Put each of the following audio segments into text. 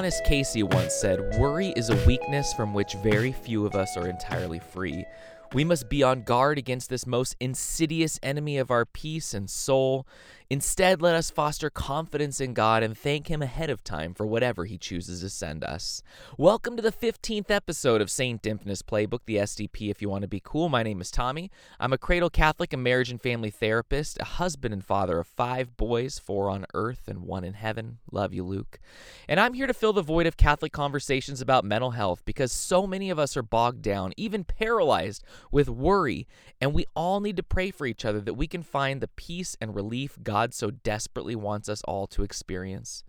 Solanus Casey once said, Worry is a weakness from which very few of us are entirely free. We must be on guard against this most insidious enemy of our peace and soul. Instead, let us foster confidence in God and thank Him ahead of time for whatever He chooses to send us. Welcome to the 15th episode of St. Dymphna's Playbook, the SDP, if you want to be cool. My name is Tommy. I'm a cradle Catholic and marriage and family therapist, a husband and father of five boys, four on earth and one in heaven. Love you, Luke. And I'm here to fill the void of Catholic conversations about mental health because so many of us are bogged down, even paralyzed with worry, and we all need to pray for each other that we can find the peace and relief God so desperately wants us all to experience.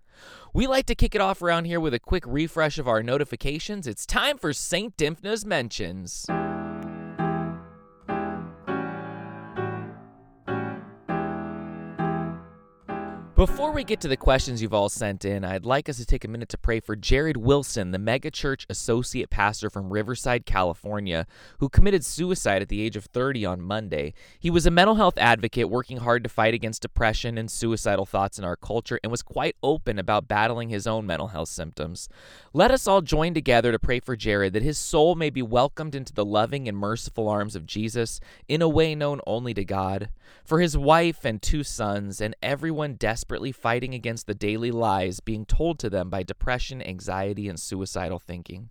We like to kick it off around here with a quick refresh of our notifications. It's time for St. Dymphna's Mentions. Before we get to the questions you've all sent in, I'd like us to take a minute to pray for Jarrid Wilson, the megachurch associate pastor from Riverside, California, who committed suicide at the age of 30 on Monday. He was a mental health advocate working hard to fight against depression and suicidal thoughts in our culture and was quite open about battling his own mental health symptoms. Let us all join together to pray for Jarrid that his soul may be welcomed into the loving and merciful arms of Jesus in a way known only to God. For his wife and two sons and everyone desperate desperately fighting against the daily lies being told to them by depression, anxiety, and suicidal thinking.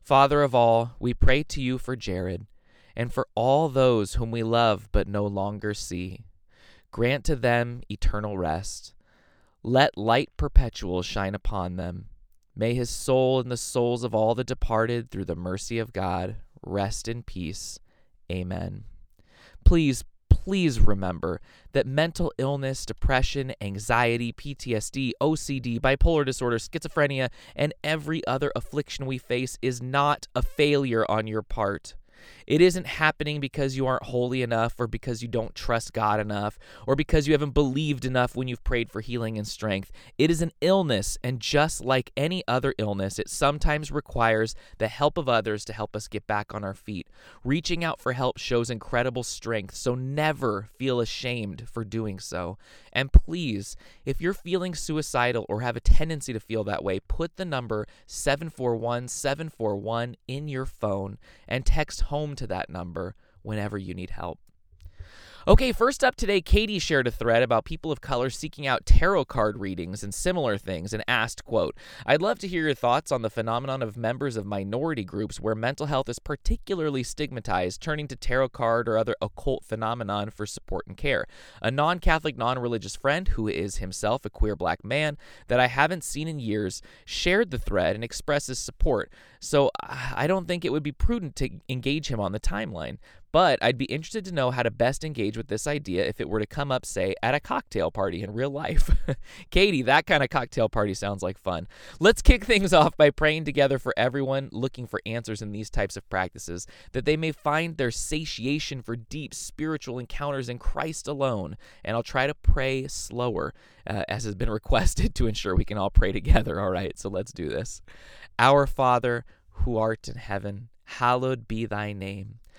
Father of all, we pray to you for Jarrid and for all those whom we love but no longer see. Grant to them eternal rest. Let light perpetual shine upon them. May his soul and the souls of all the departed, through the mercy of God, rest in peace. Amen. Please please remember that mental illness, depression, anxiety, PTSD, OCD, bipolar disorder, schizophrenia, and every other affliction we face is not a failure on your part. It isn't happening because you aren't holy enough or because you don't trust God enough or because you haven't believed enough when you've prayed for healing and strength. It is an illness, and just like any other illness, it sometimes requires the help of others to help us get back on our feet. Reaching out for help shows incredible strength, so never feel ashamed for doing so. And please, if you're feeling suicidal or have a tendency to feel that way, put the number 741 741 in your phone and text home to that number whenever you need help. Okay, first up today, Katie shared a thread about people of color seeking out tarot card readings and similar things and asked, quote, I'd love to hear your thoughts on the phenomenon of members of minority groups where mental health is particularly stigmatized, turning to tarot card or other occult phenomenon for support and care. A non-Catholic, non-religious friend who is himself a queer black man that I haven't seen in years shared the thread and expresses support. So I don't think it would be prudent to engage him on the timeline. But I'd be interested to know how to best engage with this idea if it were to come up, say, at a cocktail party in real life. Katie, that kind of cocktail party sounds like fun. Let's kick things off by praying together for everyone looking for answers in these types of practices, that they may find their satiation for deep spiritual encounters in Christ alone. And I'll try to pray slower, uh, as has been requested, to ensure we can all pray together. All right, so let's do this. Our Father, who art in heaven, hallowed be thy name.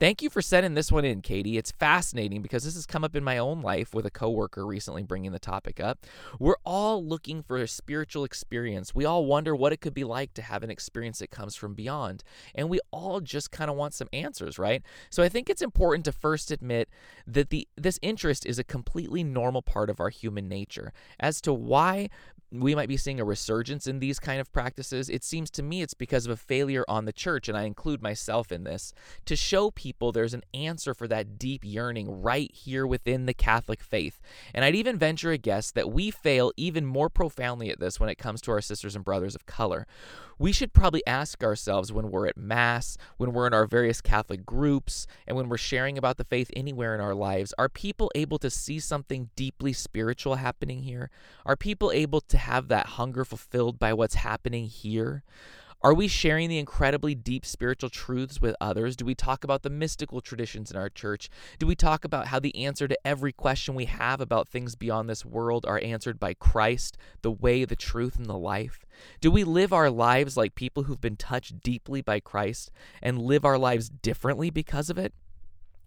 Thank you for sending this one in, Katie. It's fascinating because this has come up in my own life with a coworker recently bringing the topic up. We're all looking for a spiritual experience. We all wonder what it could be like to have an experience that comes from beyond. And we all just kind of want some answers, right? So I think it's important to first admit that the this interest is a completely normal part of our human nature. As to why we might be seeing a resurgence in these kind of practices. It seems to me it's because of a failure on the church, and I include myself in this, to show people there's an answer for that deep yearning right here within the Catholic faith. And I'd even venture a guess that we fail even more profoundly at this when it comes to our sisters and brothers of color we should probably ask ourselves when we're at Mass, when we're in our various Catholic groups, and when we're sharing about the faith anywhere in our lives are people able to see something deeply spiritual happening here? Are people able to have that hunger fulfilled by what's happening here? Are we sharing the incredibly deep spiritual truths with others? Do we talk about the mystical traditions in our church? Do we talk about how the answer to every question we have about things beyond this world are answered by Christ, the way, the truth, and the life? Do we live our lives like people who've been touched deeply by Christ and live our lives differently because of it?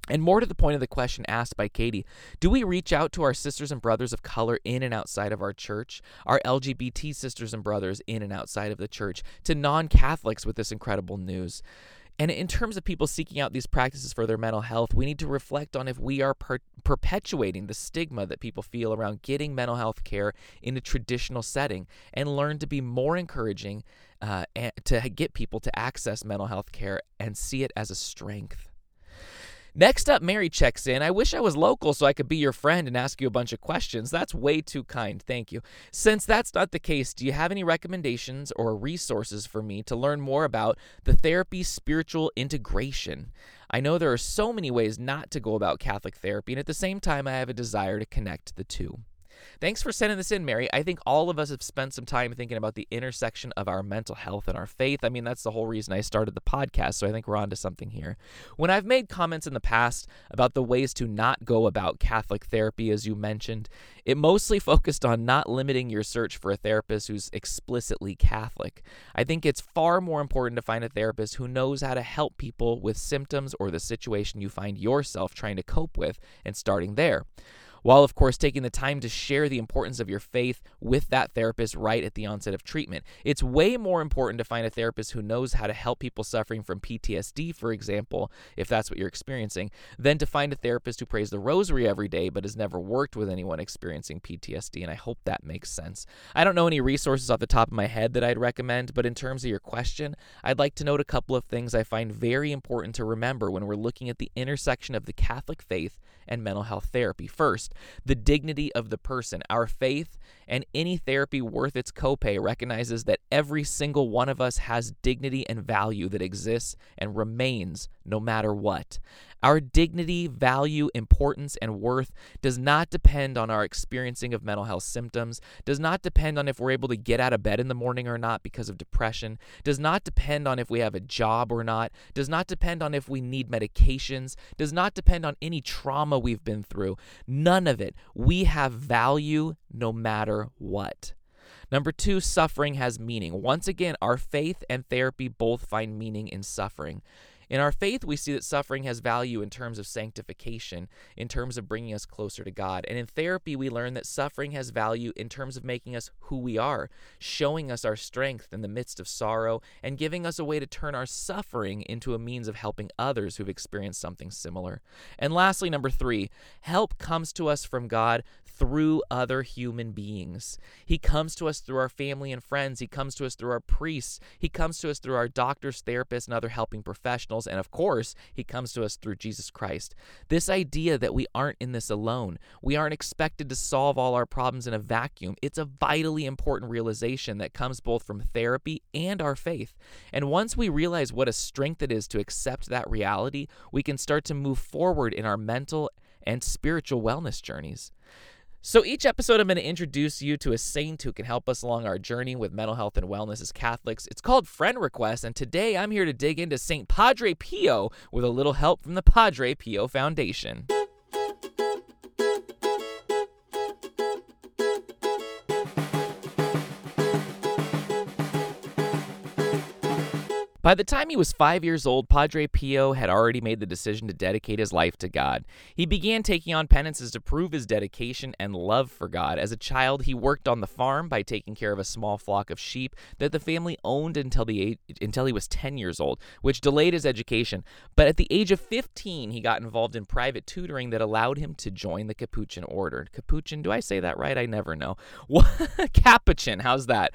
And more to the point of the question asked by Katie, do we reach out to our sisters and brothers of color in and outside of our church, our LGBT sisters and brothers in and outside of the church, to non Catholics with this incredible news? And in terms of people seeking out these practices for their mental health, we need to reflect on if we are per- perpetuating the stigma that people feel around getting mental health care in a traditional setting and learn to be more encouraging uh, to get people to access mental health care and see it as a strength. Next up, Mary checks in. I wish I was local so I could be your friend and ask you a bunch of questions. That's way too kind. Thank you. Since that's not the case, do you have any recommendations or resources for me to learn more about the therapy spiritual integration? I know there are so many ways not to go about Catholic therapy, and at the same time, I have a desire to connect the two. Thanks for sending this in, Mary. I think all of us have spent some time thinking about the intersection of our mental health and our faith. I mean, that's the whole reason I started the podcast, so I think we're onto something here. When I've made comments in the past about the ways to not go about Catholic therapy, as you mentioned, it mostly focused on not limiting your search for a therapist who's explicitly Catholic. I think it's far more important to find a therapist who knows how to help people with symptoms or the situation you find yourself trying to cope with and starting there while of course taking the time to share the importance of your faith with that therapist right at the onset of treatment. It's way more important to find a therapist who knows how to help people suffering from PTSD, for example, if that's what you're experiencing, than to find a therapist who prays the rosary every day but has never worked with anyone experiencing PTSD, and I hope that makes sense. I don't know any resources off the top of my head that I'd recommend, but in terms of your question, I'd like to note a couple of things I find very important to remember when we're looking at the intersection of the Catholic faith and mental health therapy. First, the dignity of the person. Our faith and any therapy worth its copay recognizes that every single one of us has dignity and value that exists and remains no matter what. Our dignity, value, importance, and worth does not depend on our experiencing of mental health symptoms, does not depend on if we're able to get out of bed in the morning or not because of depression, does not depend on if we have a job or not, does not depend on if we need medications, does not depend on any trauma we've been through. None of it. We have value no matter what. Number two, suffering has meaning. Once again, our faith and therapy both find meaning in suffering. In our faith, we see that suffering has value in terms of sanctification, in terms of bringing us closer to God. And in therapy, we learn that suffering has value in terms of making us who we are, showing us our strength in the midst of sorrow, and giving us a way to turn our suffering into a means of helping others who've experienced something similar. And lastly, number three, help comes to us from God through other human beings. He comes to us through our family and friends. He comes to us through our priests. He comes to us through our doctors, therapists, and other helping professionals. And of course, He comes to us through Jesus Christ. This idea that we aren't in this alone, we aren't expected to solve all our problems in a vacuum, it's a vitally important realization that comes both from therapy and our faith. And once we realize what a strength it is to accept that reality, we can start to move forward in our mental and spiritual wellness journeys. So, each episode, I'm going to introduce you to a saint who can help us along our journey with mental health and wellness as Catholics. It's called Friend Request, and today I'm here to dig into St. Padre Pio with a little help from the Padre Pio Foundation. By the time he was five years old, Padre Pio had already made the decision to dedicate his life to God. He began taking on penances to prove his dedication and love for God. As a child, he worked on the farm by taking care of a small flock of sheep that the family owned until, the age, until he was 10 years old, which delayed his education. But at the age of 15, he got involved in private tutoring that allowed him to join the Capuchin order. Capuchin, do I say that right? I never know. Capuchin, how's that?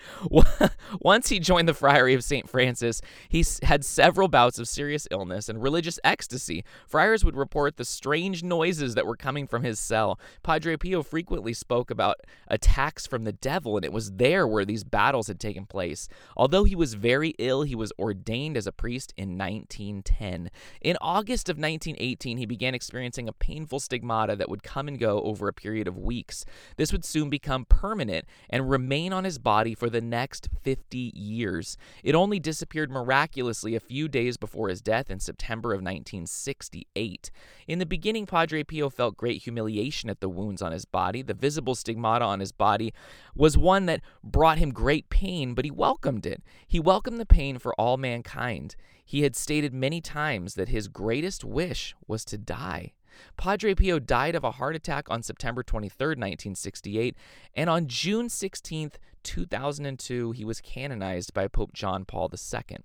Once he joined the Friary of St. Francis, he He had several bouts of serious illness and religious ecstasy. Friars would report the strange noises that were coming from his cell. Padre Pio frequently spoke about attacks from the devil, and it was there where these battles had taken place. Although he was very ill, he was ordained as a priest in 1910. In August of 1918, he began experiencing a painful stigmata that would come and go over a period of weeks. This would soon become permanent and remain on his body for the next 50 years. It only disappeared miraculously a few days before his death in September of 1968. In the beginning, Padre Pio felt great humiliation at the wounds on his body. The visible stigmata on his body was one that brought him great pain, but he welcomed it. He welcomed the pain for all mankind. He had stated many times that his greatest wish was to die. Padre Pio died of a heart attack on September 23, 1968, and on June 16, 2002, he was canonized by Pope John Paul II.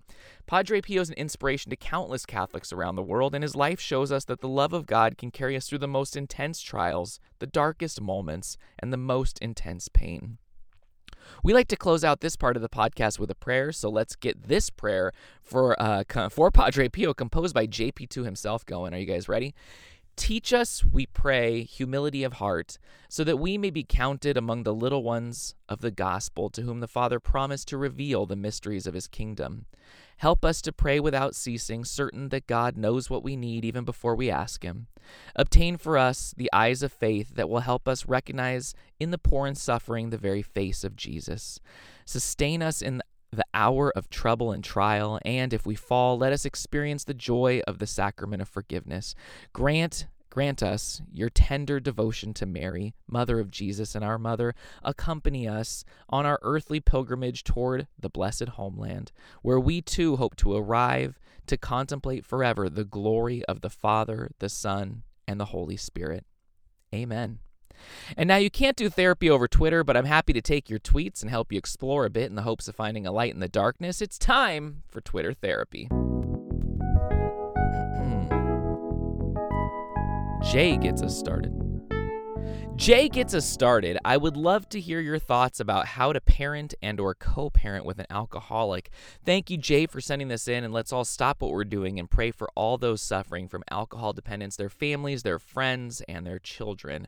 Padre Pio is an inspiration to countless Catholics around the world, and his life shows us that the love of God can carry us through the most intense trials, the darkest moments, and the most intense pain. We like to close out this part of the podcast with a prayer, so let's get this prayer for uh, for Padre Pio, composed by JP2 himself, going. Are you guys ready? Teach us, we pray, humility of heart, so that we may be counted among the little ones of the gospel to whom the Father promised to reveal the mysteries of his kingdom. Help us to pray without ceasing, certain that God knows what we need even before we ask Him. Obtain for us the eyes of faith that will help us recognize in the poor and suffering the very face of Jesus. Sustain us in the hour of trouble and trial, and if we fall, let us experience the joy of the sacrament of forgiveness. Grant Grant us your tender devotion to Mary, Mother of Jesus and our Mother. Accompany us on our earthly pilgrimage toward the blessed homeland, where we too hope to arrive to contemplate forever the glory of the Father, the Son, and the Holy Spirit. Amen. And now you can't do therapy over Twitter, but I'm happy to take your tweets and help you explore a bit in the hopes of finding a light in the darkness. It's time for Twitter therapy. Hmm. Jay gets us started. Jay gets us started. I would love to hear your thoughts about how to parent and or co-parent with an alcoholic. Thank you Jay for sending this in and let's all stop what we're doing and pray for all those suffering from alcohol dependence, their families, their friends, and their children.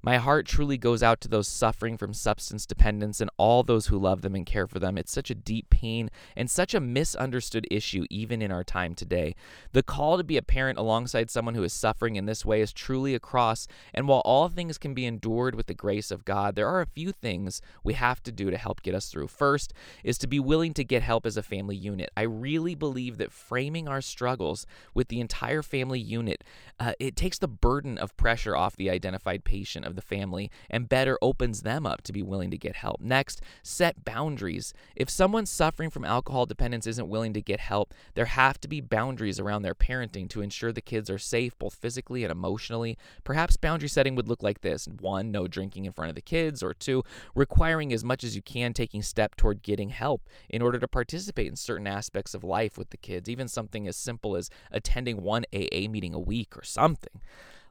My heart truly goes out to those suffering from substance dependence and all those who love them and care for them. It's such a deep pain and such a misunderstood issue, even in our time today. The call to be a parent alongside someone who is suffering in this way is truly a cross. And while all things can be endured with the grace of God, there are a few things we have to do to help get us through. First is to be willing to get help as a family unit. I really believe that framing our struggles with the entire family unit, uh, it takes the burden of pressure off the identified patient of the family and better opens them up to be willing to get help. Next, set boundaries. If someone suffering from alcohol dependence isn't willing to get help, there have to be boundaries around their parenting to ensure the kids are safe both physically and emotionally. Perhaps boundary setting would look like this one, no drinking in front of the kids, or two, requiring as much as you can taking step toward getting help in order to participate in certain aspects of life with the kids, even something as simple as attending one AA meeting a week or something.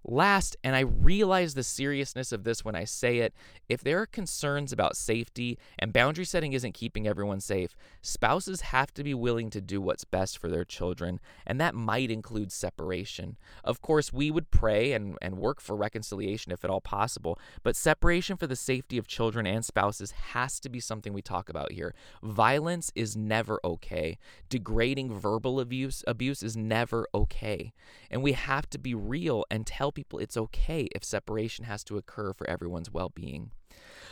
Last, and I realize the seriousness of this when I say it, if there are concerns about safety and boundary setting isn't keeping everyone safe, spouses have to be willing to do what's best for their children, and that might include separation. Of course, we would pray and, and work for reconciliation if at all possible, but separation for the safety of children and spouses has to be something we talk about here. Violence is never okay. Degrading verbal abuse abuse is never okay. And we have to be real and tell people it's okay if separation has to occur for everyone's well being.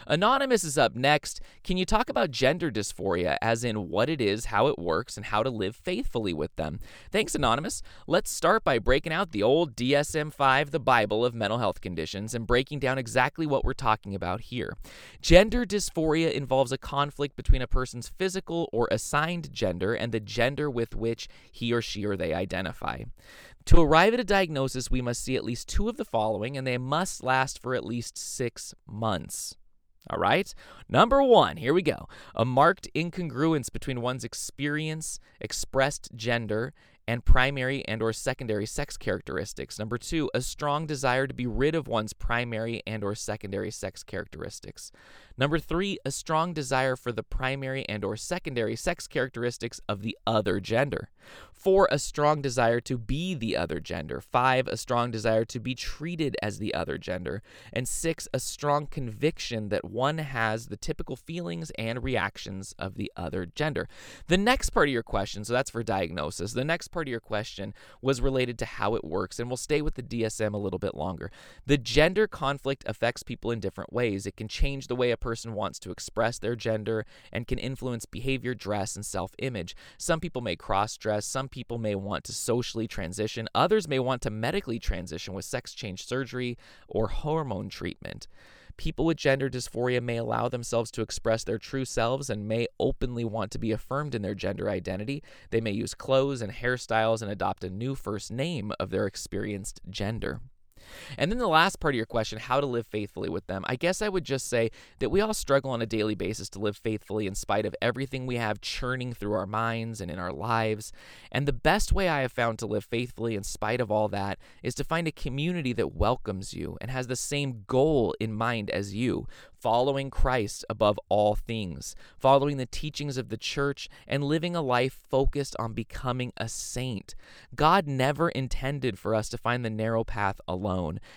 Anonymous is up next. Can you talk about gender dysphoria, as in what it is, how it works, and how to live faithfully with them? Thanks, Anonymous. Let's start by breaking out the old DSM 5, the Bible of mental health conditions, and breaking down exactly what we're talking about here. Gender dysphoria involves a conflict between a person's physical or assigned gender and the gender with which he or she or they identify. To arrive at a diagnosis, we must see at least two of the following, and they must last for at least six months. All right. Number one, here we go. A marked incongruence between one's experience, expressed gender, and primary and or secondary sex characteristics. Number 2, a strong desire to be rid of one's primary and or secondary sex characteristics. Number 3, a strong desire for the primary and or secondary sex characteristics of the other gender. 4, a strong desire to be the other gender. 5, a strong desire to be treated as the other gender. And 6, a strong conviction that one has the typical feelings and reactions of the other gender. The next part of your question, so that's for diagnosis. The next part of your question was related to how it works, and we'll stay with the DSM a little bit longer. The gender conflict affects people in different ways. It can change the way a person wants to express their gender and can influence behavior, dress, and self image. Some people may cross dress, some people may want to socially transition, others may want to medically transition with sex change surgery or hormone treatment. People with gender dysphoria may allow themselves to express their true selves and may openly want to be affirmed in their gender identity. They may use clothes and hairstyles and adopt a new first name of their experienced gender. And then the last part of your question, how to live faithfully with them. I guess I would just say that we all struggle on a daily basis to live faithfully in spite of everything we have churning through our minds and in our lives. And the best way I have found to live faithfully in spite of all that is to find a community that welcomes you and has the same goal in mind as you following Christ above all things, following the teachings of the church, and living a life focused on becoming a saint. God never intended for us to find the narrow path alone.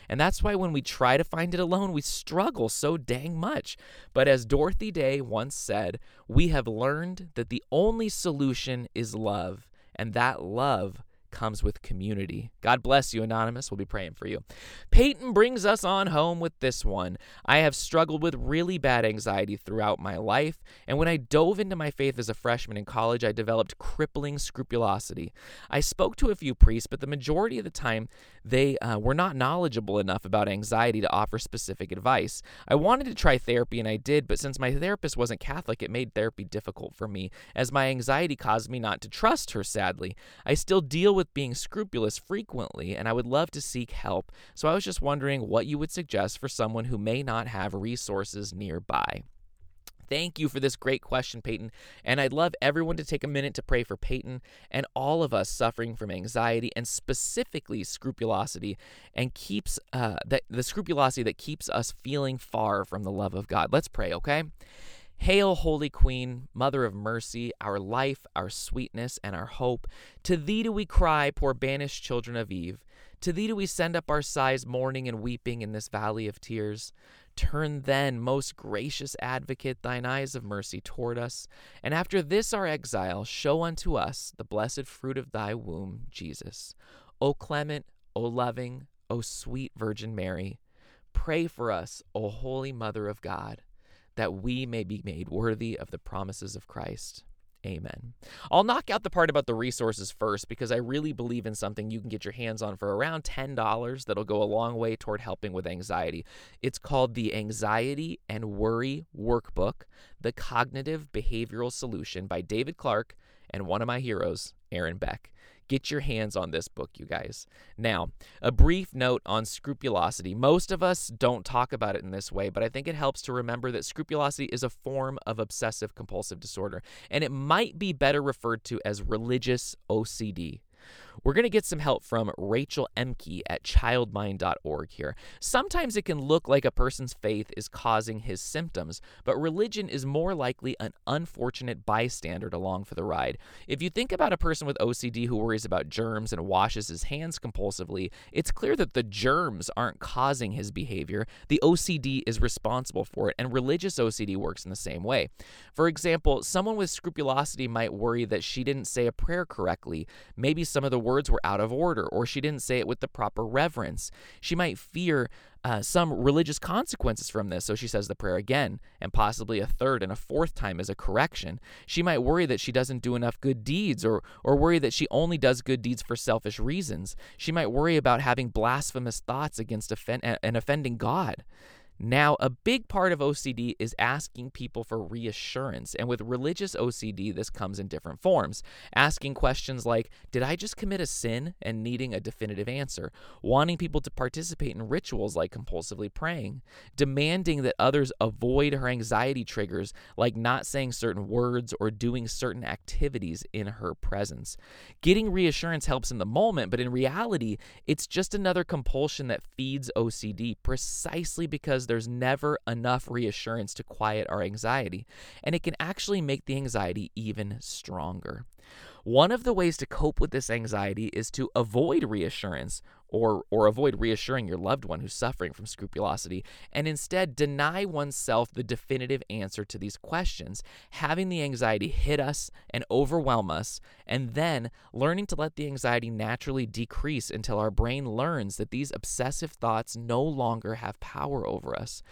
And that's why when we try to find it alone, we struggle so dang much. But as Dorothy Day once said, we have learned that the only solution is love, and that love comes with community. God bless you, Anonymous. We'll be praying for you. Peyton brings us on home with this one. I have struggled with really bad anxiety throughout my life, and when I dove into my faith as a freshman in college, I developed crippling scrupulosity. I spoke to a few priests, but the majority of the time, they uh, were not knowledgeable enough about anxiety to offer specific advice. I wanted to try therapy, and I did, but since my therapist wasn't Catholic, it made therapy difficult for me, as my anxiety caused me not to trust her, sadly. I still deal with being scrupulous frequently, and I would love to seek help. So I was just wondering what you would suggest for someone who may not have resources nearby. Thank you for this great question, Peyton. And I'd love everyone to take a minute to pray for Peyton and all of us suffering from anxiety and specifically scrupulosity and keeps uh, that the scrupulosity that keeps us feeling far from the love of God. Let's pray, okay? Hail, Holy Queen, Mother of Mercy, our life, our sweetness, and our hope. To thee do we cry, poor banished children of Eve. To thee do we send up our sighs, mourning and weeping in this valley of tears. Turn then, most gracious advocate, thine eyes of mercy toward us, and after this our exile, show unto us the blessed fruit of thy womb, Jesus. O clement, O loving, O sweet Virgin Mary, pray for us, O holy Mother of God that we may be made worthy of the promises of Christ. Amen. I'll knock out the part about the resources first because I really believe in something you can get your hands on for around $10 that'll go a long way toward helping with anxiety. It's called the Anxiety and Worry Workbook The Cognitive Behavioral Solution by David Clark and one of my heroes, Aaron Beck. Get your hands on this book, you guys. Now, a brief note on scrupulosity. Most of us don't talk about it in this way, but I think it helps to remember that scrupulosity is a form of obsessive compulsive disorder, and it might be better referred to as religious OCD. We're going to get some help from Rachel Ehmke at childmind.org here. Sometimes it can look like a person's faith is causing his symptoms, but religion is more likely an unfortunate bystander along for the ride. If you think about a person with OCD who worries about germs and washes his hands compulsively, it's clear that the germs aren't causing his behavior. The OCD is responsible for it, and religious OCD works in the same way. For example, someone with scrupulosity might worry that she didn't say a prayer correctly. Maybe some of the words were out of order or she didn't say it with the proper reverence. She might fear uh, some religious consequences from this, so she says the prayer again, and possibly a third and a fourth time as a correction. She might worry that she doesn't do enough good deeds, or, or worry that she only does good deeds for selfish reasons. She might worry about having blasphemous thoughts against offend- and offending God. Now, a big part of OCD is asking people for reassurance. And with religious OCD, this comes in different forms. Asking questions like, Did I just commit a sin? and needing a definitive answer. Wanting people to participate in rituals like compulsively praying. Demanding that others avoid her anxiety triggers like not saying certain words or doing certain activities in her presence. Getting reassurance helps in the moment, but in reality, it's just another compulsion that feeds OCD precisely because there's never enough reassurance to quiet our anxiety, and it can actually make the anxiety even stronger. One of the ways to cope with this anxiety is to avoid reassurance or or avoid reassuring your loved one who's suffering from scrupulosity and instead deny oneself the definitive answer to these questions having the anxiety hit us and overwhelm us and then learning to let the anxiety naturally decrease until our brain learns that these obsessive thoughts no longer have power over us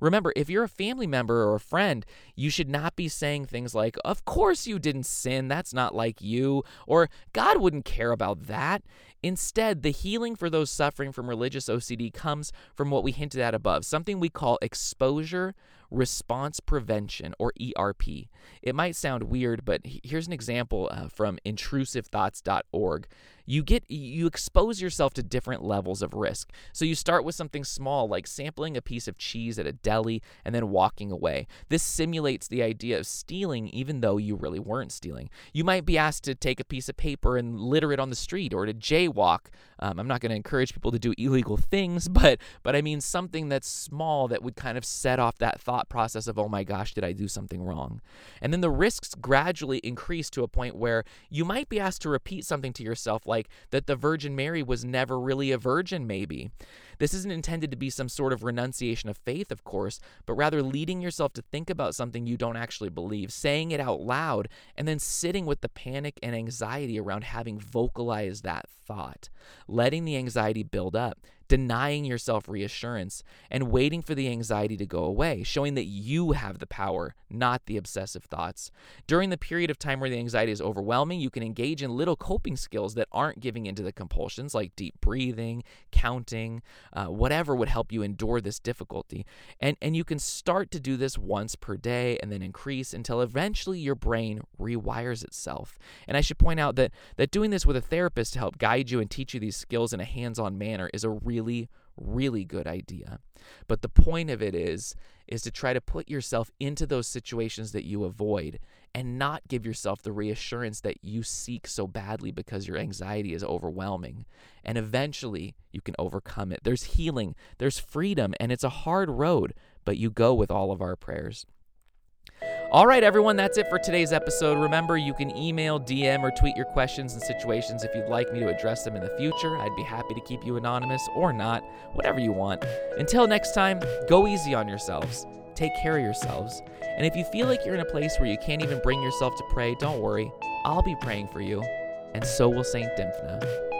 Remember, if you're a family member or a friend, you should not be saying things like, Of course you didn't sin, that's not like you, or God wouldn't care about that. Instead, the healing for those suffering from religious OCD comes from what we hinted at above, something we call exposure response prevention, or ERP. It might sound weird, but here's an example uh, from intrusivethoughts.org you get you expose yourself to different levels of risk. So you start with something small like sampling a piece of cheese at a deli and then walking away. This simulates the idea of stealing even though you really weren't stealing. You might be asked to take a piece of paper and litter it on the street or to jaywalk. Um, I'm not going to encourage people to do illegal things, but but I mean something that's small that would kind of set off that thought process of oh my gosh, did I do something wrong? And then the risks gradually increase to a point where you might be asked to repeat something to yourself like like that the Virgin Mary was never really a virgin, maybe. This isn't intended to be some sort of renunciation of faith, of course, but rather leading yourself to think about something you don't actually believe, saying it out loud, and then sitting with the panic and anxiety around having vocalized that thought, letting the anxiety build up denying yourself reassurance, and waiting for the anxiety to go away, showing that you have the power, not the obsessive thoughts. During the period of time where the anxiety is overwhelming, you can engage in little coping skills that aren't giving into the compulsions, like deep breathing, counting, uh, whatever would help you endure this difficulty. And, and you can start to do this once per day and then increase until eventually your brain rewires itself. And I should point out that, that doing this with a therapist to help guide you and teach you these skills in a hands on manner is a real really, really good idea. But the point of it is is to try to put yourself into those situations that you avoid and not give yourself the reassurance that you seek so badly because your anxiety is overwhelming. And eventually you can overcome it. There's healing, there's freedom, and it's a hard road, but you go with all of our prayers. All right, everyone, that's it for today's episode. Remember, you can email, DM, or tweet your questions and situations if you'd like me to address them in the future. I'd be happy to keep you anonymous or not, whatever you want. Until next time, go easy on yourselves. Take care of yourselves. And if you feel like you're in a place where you can't even bring yourself to pray, don't worry. I'll be praying for you, and so will Saint Dymphna.